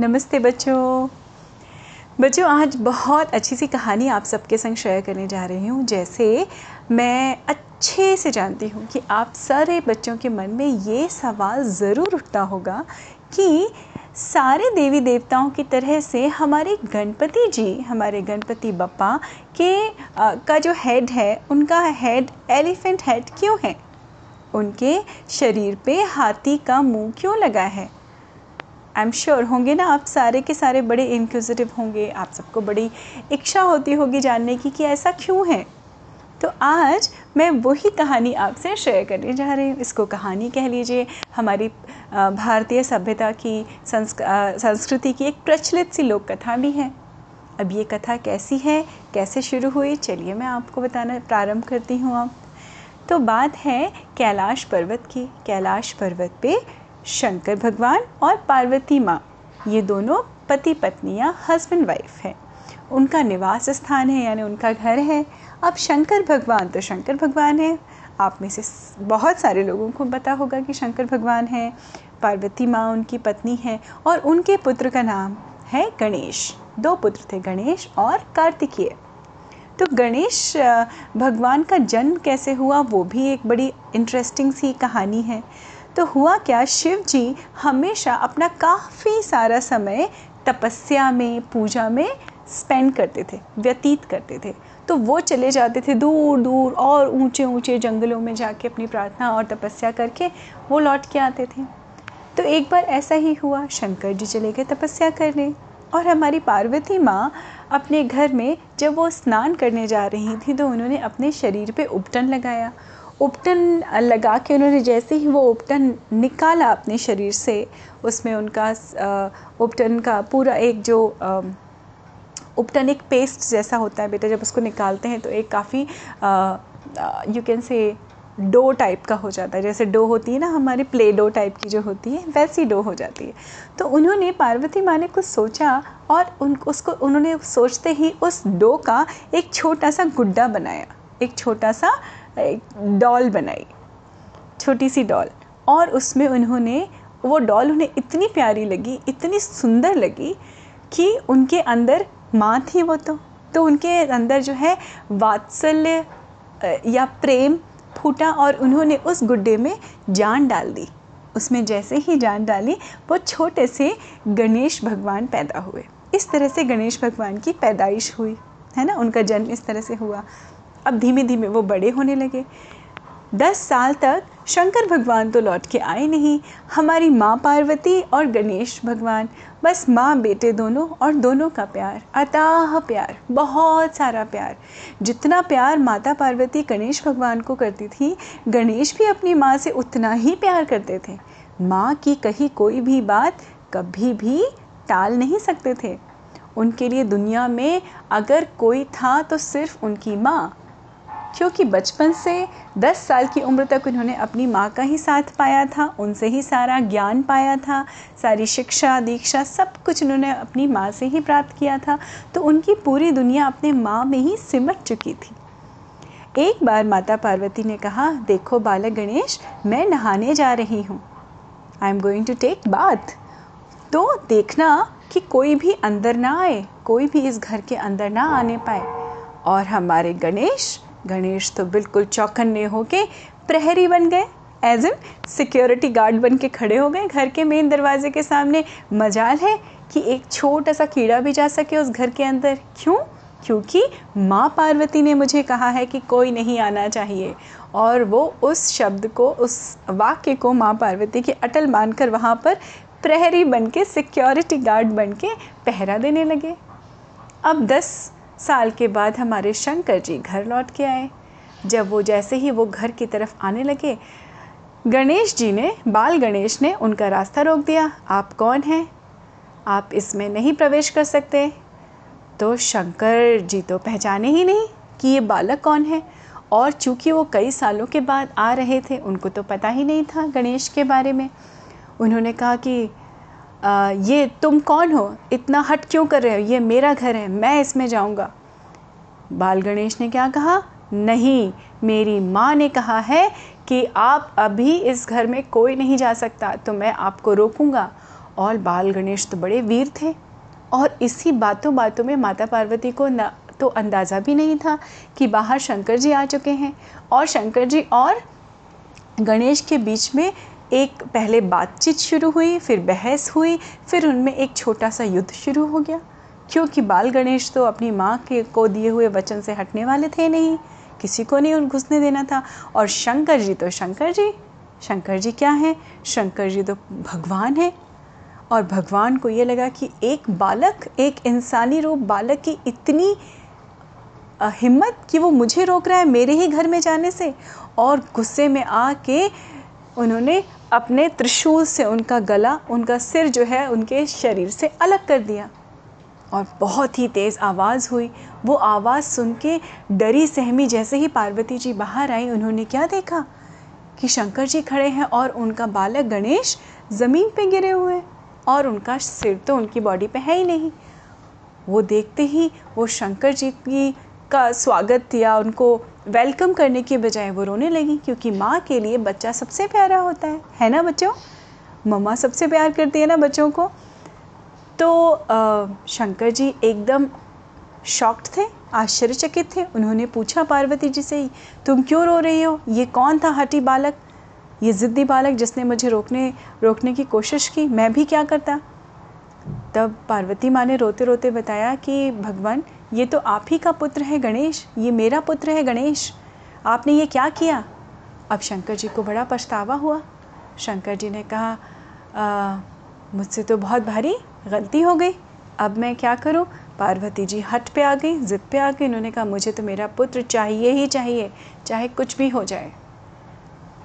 नमस्ते बच्चों। बच्चों आज बहुत अच्छी सी कहानी आप सबके संग शेयर करने जा रही हूँ जैसे मैं अच्छे से जानती हूँ कि आप सारे बच्चों के मन में ये सवाल ज़रूर उठता होगा कि सारे देवी देवताओं की तरह से हमारे गणपति जी हमारे गणपति बप्पा के आ, का जो हेड है उनका हेड एलिफेंट हेड क्यों है? उनके शरीर पे हाथी का मुँह क्यों लगा है? आई एम श्योर होंगे ना, आप सारे के सारे बड़े इंक्विजिटिव होंगे, आप सबको बड़ी इच्छा होती होगी जानने की कि ऐसा क्यों है। तो आज मैं वही कहानी आपसे शेयर करने जा रही हूँ। इसको कहानी कह लीजिए, हमारी भारतीय सभ्यता की संस्कृति की एक प्रचलित सी लोक कथा भी है। अब ये कथा कैसी है, कैसे शुरू हुई, चलिए मैं आपको बताना प्रारंभ करती हूँ अब। तो बात है कैलाश पर्वत की। कैलाश पर्वत पे शंकर भगवान और पार्वती माँ। ये दोनों पति पत्नियाँ हस्बैंड वाइफ हैं। उनका निवास स्थान है, यानी उनका घर है। अब शंकर भगवान तो शंकर भगवान है। आप में से बहुत सारे लोगों को पता होगा कि शंकर भगवान है, पार्वती माँ उनकी पत्नी है और उनके पुत्र का नाम है गणेश। दो पुत्र थे, गणेश और कार्तिकीय। तो गणेश भगवान का जन्म कैसे हुआ, वो भी एक बड़ी इंटरेस्टिंग सी कहानी है। तो हुआ क्या? शिव जी हमेशा अपना काफ़ी सारा समय तपस्या में, पूजा में स्पेंड करते थे, व्यतीत करते थे। तो वो चले जाते थे दूर दूर और ऊँचे ऊँचे जंगलों में जाके अपनी प्रार्थना और तपस्या करके वो लौट के आते थे। तो एक बार ऐसा ही हुआ, शंकर जी चले गए तपस्या करने और हमारी पार्वती माँ अपने घर में जब वो स्नान करने जा रही थी तो उन्होंने अपने शरीर पे उपटन लगाया। उपटन लगा के उन्होंने जैसे ही वो उपटन निकाला अपने शरीर से, उसमें उनका उपटन का पूरा एक जो उपटन एक पेस्ट जैसा होता है बेटा, जब उसको निकालते हैं तो एक काफ़ी you can say do type का हो जाता है। जैसे डो होती है ना, हमारी प्ले डो टाइप की जो होती है, वैसी डो हो जाती है। तो उन्होंने पार्वती माँ ने कुछ सोचा और उन, उसको, उन्होंने सोचते ही उस डो का एक छोटा सा गुड्डा बनाया। एक छोटा सा डॉल बनाई, छोटी सी डॉल। और उसमें उन्होंने, वो डॉल उन्हें इतनी प्यारी लगी, इतनी सुंदर लगी कि उनके अंदर माँ थी वो तो। तो उनके अंदर जो है वात्सल्य या प्रेम फूटा और उन्होंने उस गुड्डे में जान डाल दी। उसमें जैसे ही जान डाली, वो छोटे से गणेश भगवान पैदा हुए। इस तरह से गणेश भगवान की पैदाइश हुई, है ना? उनका जन्म इस तरह से हुआ। अब धीमे धीमे वो बड़े होने लगे। दस साल तक शंकर भगवान तो लौट के आए नहीं, हमारी माँ पार्वती और गणेश भगवान, बस माँ बेटे दोनों और दोनों का प्यार, अताह प्यार, बहुत सारा प्यार। जितना प्यार माता पार्वती गणेश भगवान को करती थी, गणेश भी अपनी माँ से उतना ही प्यार करते थे। माँ की कही कोई भी बात कभी भी टाल नहीं सकते थे। उनके लिए दुनिया में अगर कोई था तो सिर्फ़ उनकी माँ क्योंकि बचपन से 10 साल की उम्र तक उन्होंने अपनी माँ का ही साथ पाया था, उनसे ही सारा ज्ञान पाया था, सारी शिक्षा, दीक्षा, सब कुछ उन्होंने अपनी माँ से ही प्राप्त किया था। तो उनकी पूरी दुनिया अपने माँ में ही सिमट चुकी थी। एक बार माता पार्वती ने कहा, देखो बालक गणेश, मैं नहाने जा रही हूँ। I am going to take bath तो देखना कि कोई भी अंदर ना आए, कोई भी इस घर के अंदर ना आने पाए। और हमारे गणेश गणेश तो बिल्कुल चौकन्ने होके प्रहरी बन गए एज इन सिक्योरिटी गार्ड बन के खड़े हो गए। घर के मेन दरवाजे के सामने मजाल है कि एक छोटा सा कीड़ा भी जा सके उस घर के अंदर। क्यों? क्योंकि माँ पार्वती ने मुझे कहा है कि कोई नहीं आना चाहिए। और वो उस शब्द को, उस वाक्य को माँ पार्वती के अटल मानकर वहाँ पर प्रहरी बन के सिक्योरिटी गार्ड बन के पहरा देने लगे। अब दस साल के बाद हमारे शंकर जी घर लौट के आए। जब वो जैसे ही वो घर की तरफ़ आने लगे, गणेश जी ने, बाल गणेश ने उनका रास्ता रोक दिया। आप कौन हैं? आप इसमें नहीं प्रवेश कर सकते। तो शंकर जी तो पहचाने ही नहीं कि ये बालक कौन है। और चूँकि वो कई सालों के बाद आ रहे थे, उनको तो पता ही नहीं था गणेश के बारे में। उन्होंने कहा कि आ, ये तुम कौन हो? इतना हट क्यों कर रहे हो? ये मेरा घर है मैं इसमें जाऊँगा। बाल गणेश ने क्या कहा? नहीं मेरी माँ ने कहा है कि आप अभी इस घर में कोई नहीं जा सकता तो मैं आपको रोकूँगा। और बाल गणेश तो बड़े वीर थे। और इसी बातों बातों में माता पार्वती को न तो अंदाज़ा भी नहीं था कि बाहर शंकर जी आ चुके हैं। और शंकर जी और गणेश के बीच में एक पहले बातचीत शुरू हुई, फिर बहस हुई, फिर उनमें एक छोटा सा युद्ध शुरू हो गया। क्योंकि बाल गणेश तो अपनी माँ के, को दिए हुए वचन से हटने वाले थे नहीं, किसी को नहीं उन घुसने देना था। और शंकर जी तो शंकर जी शंकर जी क्या हैं? शंकर जी तो भगवान हैं। और भगवान को ये लगा कि एक बालक, एक इंसानी रूप बालक की इतनी हिम्मत कि वो मुझे रोक रहा है मेरे ही घर में जाने से। और गुस्से में आके उन्होंने अपने त्रिशूल से उनका गला, उनका सिर जो है, उनके शरीर से अलग कर दिया। और बहुत ही तेज़ आवाज़ हुई। वो आवाज़ सुन के डरी, सहमी जैसे ही पार्वती जी बाहर आई, उन्होंने क्या देखा? कि शंकर जी खड़े हैं और उनका बालक गणेश ज़मीन पे गिरे हुए और उनका सिर तो उनकी बॉडी पे है ही नहीं। वो देखते ही वो शंकर जी की का स्वागत या उनको वेलकम करने के बजाय वो रोने लगी क्योंकि माँ के लिए बच्चा सबसे प्यारा होता है। है ना बच्चों? मम्मा सबसे प्यार करती है ना बच्चों को? तो आ, शंकर जी एकदम शॉक्ड थे आश्चर्यचकित थे। उन्होंने पूछा पार्वती जी से तुम क्यों रो रही हो? ये कौन था हटी बालक? ये ज़िद्दी बालक जिसने मुझे रोकने रोकने की कोशिश की मैं भी क्या करता? तब पार्वती माँ ने रोते रोते बताया कि भगवान ये तो आप ही का पुत्र है गणेश, ये मेरा पुत्र है गणेश। आपने ये क्या किया? अब शंकर जी को बड़ा पछतावा हुआ। शंकर जी ने कहा मुझसे तो बहुत भारी गलती हो गई। अब मैं क्या करूँ? पार्वती जी हट पे आ गई, ज़िद पे आ गई। उन्होंने कहा, मुझे तो मेरा पुत्र चाहिए ही चाहिए, चाहे कुछ भी हो जाए।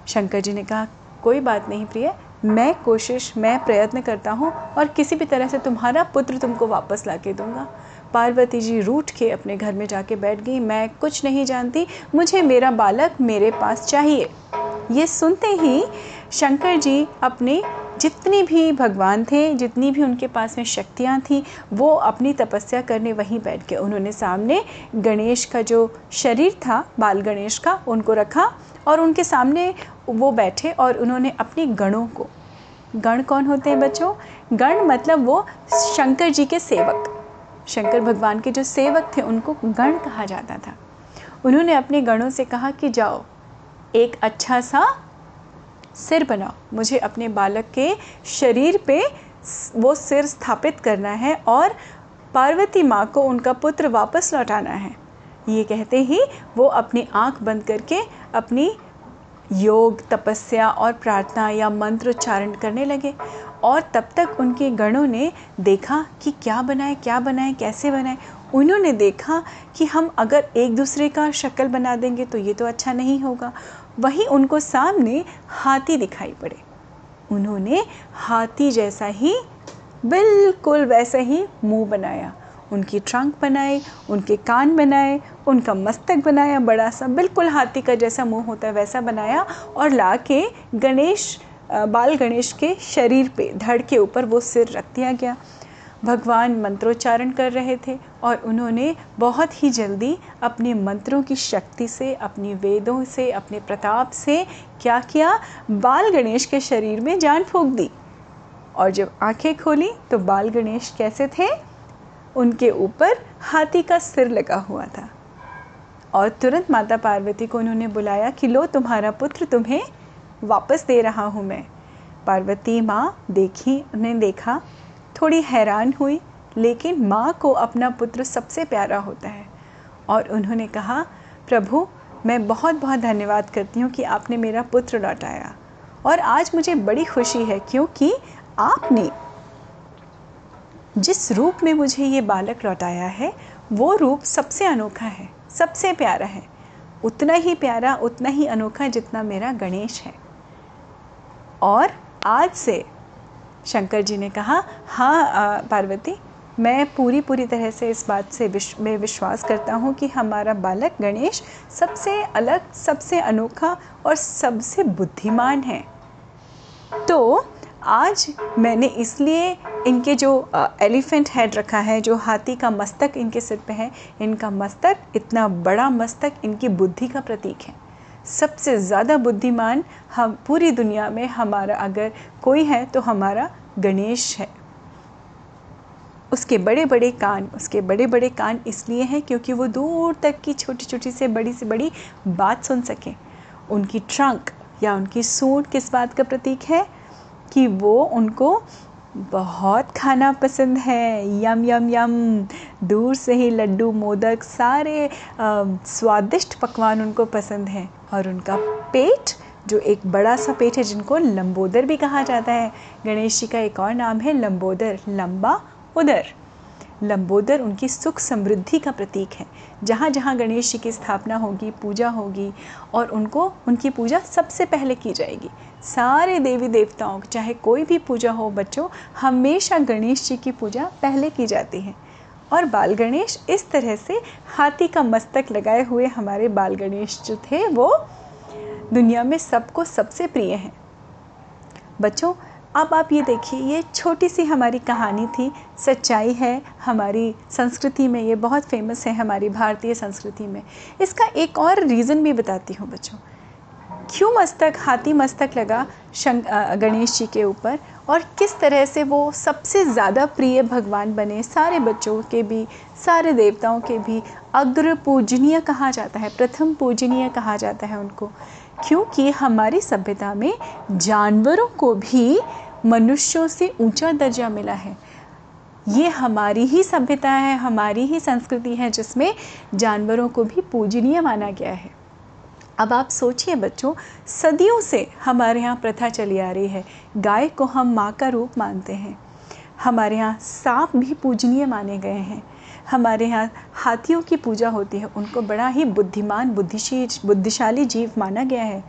शंकर जी ने कहा, कोई बात नहीं प्रिय, मैं कोशिश, मैं प्रयत्न करता हूँ और किसी भी तरह से तुम्हारा पुत्र तुमको वापस ला के दूँगा। पार्वती जी रूठ के अपने घर में जाके बैठ गई। मैं कुछ नहीं जानती, मुझे मेरा बालक मेरे पास चाहिए। ये सुनते ही शंकर जी अपने जितनी भी भगवान थे, जितनी भी उनके पास में शक्तियाँ थीं, वो अपनी तपस्या करने वहीं बैठ के उन्होंने सामने गणेश का जो शरीर था, बाल गणेश का, उनको रखा और उनके सामने वो बैठे और उन्होंने अपने गणों को। गण कौन होते हैं बच्चों? गण मतलब वो शंकर जी के सेवक। शंकर भगवान के जो सेवक थे, उनको गण कहा जाता था। उन्होंने अपने गणों से कहा कि जाओ, एक अच्छा सा सिर बनाओ। मुझे अपने बालक के शरीर पे वो सिर स्थापित करना है और पार्वती माँ को उनका पुत्र वापस लौटाना है। ये कहते ही वो अपनी आँख बंद करके अपनी योग, तपस्या और प्रार्थना या मंत्र उच्चारण करने लगे और तब तक उनके गणों ने देखा कि क्या बनाए क्या बनाए, कैसे बनाए। उन्होंने देखा कि हम अगर एक दूसरे का शक्ल बना देंगे तो ये तो अच्छा नहीं होगा। वहीं उनको सामने हाथी दिखाई पड़े। उन्होंने हाथी जैसा ही, बिल्कुल वैसा ही मुँह बनाया। उनकी ट्रंक बनाए उनके कान बनाए उनका मस्तक बनाया, बड़ा सा बिल्कुल हाथी का जैसा मुँह होता है वैसा बनाया और ला के गणेश बाल गणेश के शरीर पे, धड़ के ऊपर वो सिर रख दिया गया। भगवान मंत्रोच्चारण कर रहे थे और उन्होंने बहुत ही जल्दी अपने मंत्रों की शक्ति से, अपने वेदों से, अपने प्रताप से क्या किया? बाल गणेश के शरीर में जान फूंक दी। और जब आँखें खोली तो बाल गणेश कैसे थे? उनके ऊपर हाथी का सिर लगा हुआ था। और तुरंत माता पार्वती को उन्होंने बुलाया कि लो तुम्हारा पुत्र तुम्हें वापस दे रहा हूँ मैं। पार्वती माँ देखी, उन्हें देखा, थोड़ी हैरान हुई, लेकिन माँ को अपना पुत्र सबसे प्यारा होता है। और उन्होंने कहा, प्रभु, मैं बहुत बहुत धन्यवाद करती हूँ कि आपने मेरा पुत्र लौटाया। और आज मुझे बड़ी खुशी है क्योंकि आपने जिस रूप में मुझे ये बालक लौटाया है, वो रूप सबसे अनोखा है। सबसे प्यारा है। उतना ही प्यारा, उतना ही अनोखा जितना मेरा गणेश है। और आज से शंकर जी ने कहा हाँ पार्वती, मैं पूरी पूरी तरह से इस बात से विश्व में विश्वास करता हूँ कि हमारा बालक गणेश सबसे अलग, सबसे अनोखा और सबसे बुद्धिमान है। तो आज मैंने इसलिए इनके जो एलिफेंट हेड रखा है, जो हाथी का मस्तक इनके सिर पे है, इनका मस्तक इतना बड़ा मस्तक इनकी बुद्धि का प्रतीक है। सबसे ज़्यादा बुद्धिमान हम, पूरी दुनिया में हमारा अगर कोई है तो हमारा गणेश है। उसके बड़े बड़े कान, उसके बड़े बड़े कान इसलिए हैं क्योंकि वो दूर तक की छोटी छोटी से बड़ी से बड़ी बात सुन सकें। उनकी ट्रंक या उनकी सूट किस बात का प्रतीक है? कि वो उनको बहुत खाना पसंद है। यम यम यम, दूर से ही लड्डू, मोदक, सारे स्वादिष्ट पकवान उनको पसंद हैं। और उनका पेट, जो एक बड़ा सा पेट है जिनको लंबोदर भी कहा जाता है। गणेश जी का एक और नाम है लंबोदर, लंबा उदर। लंबोदर उनकी सुख समृद्धि का प्रतीक है। जहाँ जहाँ गणेश जी की स्थापना होगी, पूजा होगी और उनको, उनकी पूजा सबसे पहले की जाएगी। सारे देवी देवताओं, चाहे कोई भी पूजा हो, बच्चों, हमेशा गणेश जी की पूजा पहले की जाती है। और बाल गणेश इस तरह से हाथी का मस्तक लगाए हुए हमारे बाल गणेश जो थे, वो दुनिया में सबको सबसे प्रिय हैं। बच्चों अब आप ये देखिए, ये छोटी सी हमारी कहानी थी। सच्चाई है हमारी संस्कृति में, ये बहुत फ़ेमस है हमारी भारतीय संस्कृति में। इसका एक और रीज़न भी बताती हूँ बच्चों। क्यों मस्तक, हाथी मस्तक लगा शंक गणेश जी के ऊपर? और किस तरह से वो सबसे ज़्यादा प्रिय भगवान बने? सारे बच्चों के भी, सारे देवताओं के भी। अग्र पूजनीय कहा जाता है, प्रथम पूजनीय कहा जाता है उनको। क्योंकि हमारी सभ्यता में जानवरों को भी मनुष्यों से ऊँचा दर्जा मिला है। ये हमारी ही सभ्यता है, हमारी ही संस्कृति है, जिसमें जानवरों को भी पूजनीय माना गया है। अब आप सोचिए बच्चों, सदियों से हमारे यहाँ प्रथा चली आ रही है। गाय को हम माँ का रूप मानते हैं। हमारे यहाँ सांप भी पूजनीय माने गए हैं। हमारे यहाँ हाथियों की पूजा होती है, उनको बड़ा ही बुद्धिमान बुद्धिशी बुद्धिशाली जीव माना गया है।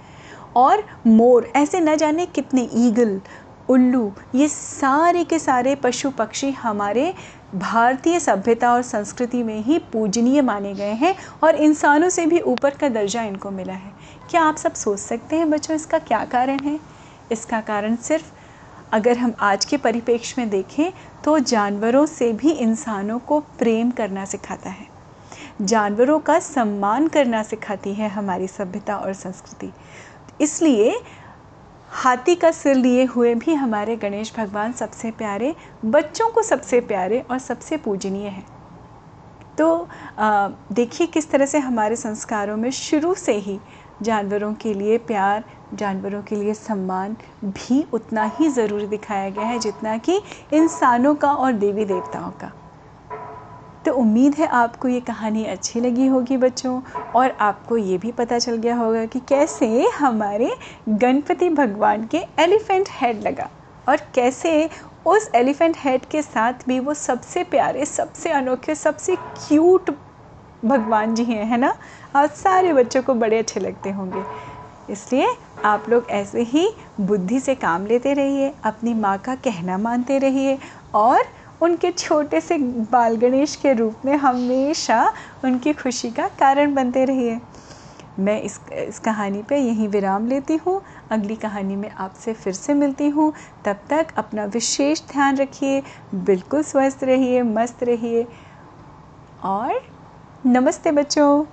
और मोर, ऐसे न जाने कितने ईगल, उल्लू, ये सारे के सारे पशु पक्षी हमारे भारतीय सभ्यता और संस्कृति में ही पूजनीय माने गए हैं और इंसानों से भी ऊपर का दर्जा इनको मिला है। क्या आप सब सोच सकते हैं बच्चों, इसका क्या कारण है? इसका कारण सिर्फ़ अगर हम आज के परिप्रेक्ष्य में देखें तो जानवरों से भी इंसानों को प्रेम करना सिखाता है। जानवरों का सम्मान करना सिखाती है हमारी सभ्यता और संस्कृति। इसलिए हाथी का सिर लिए हुए भी हमारे गणेश भगवान सबसे प्यारे, बच्चों को सबसे प्यारे और सबसे पूजनीय हैं। तो देखिए किस तरह से हमारे संस्कारों में शुरू से ही जानवरों के लिए प्यार जानवरों के लिए सम्मान भी उतना ही ज़रूरी दिखाया गया है जितना कि इंसानों का और देवी देवताओं का। तो उम्मीद है आपको ये कहानी अच्छी लगी होगी बच्चों, और आपको ये भी पता चल गया होगा कि कैसे हमारे गणपति भगवान के एलिफेंट हेड लगा और कैसे उस एलिफेंट हेड के साथ भी वो सबसे प्यारे, सबसे अनोखे, सबसे क्यूट भगवान जी हैं, है ना? और सारे बच्चों को बड़े अच्छे लगते होंगे। इसलिए आप लोग ऐसे ही बुद्धि से काम लेते रहिए, अपनी माँ का कहना मानते रहिए और उनके छोटे से बाल गणेश के रूप में हमेशा उनकी खुशी का कारण बनते रहिए। मैं इस इस कहानी पे यहीं विराम लेती हूँ। अगली कहानी में आपसे फिर से मिलती हूँ। तब तक अपना विशेष ध्यान रखिए, बिल्कुल स्वस्थ रहिए, मस्त रहिए और नमस्ते बच्चों।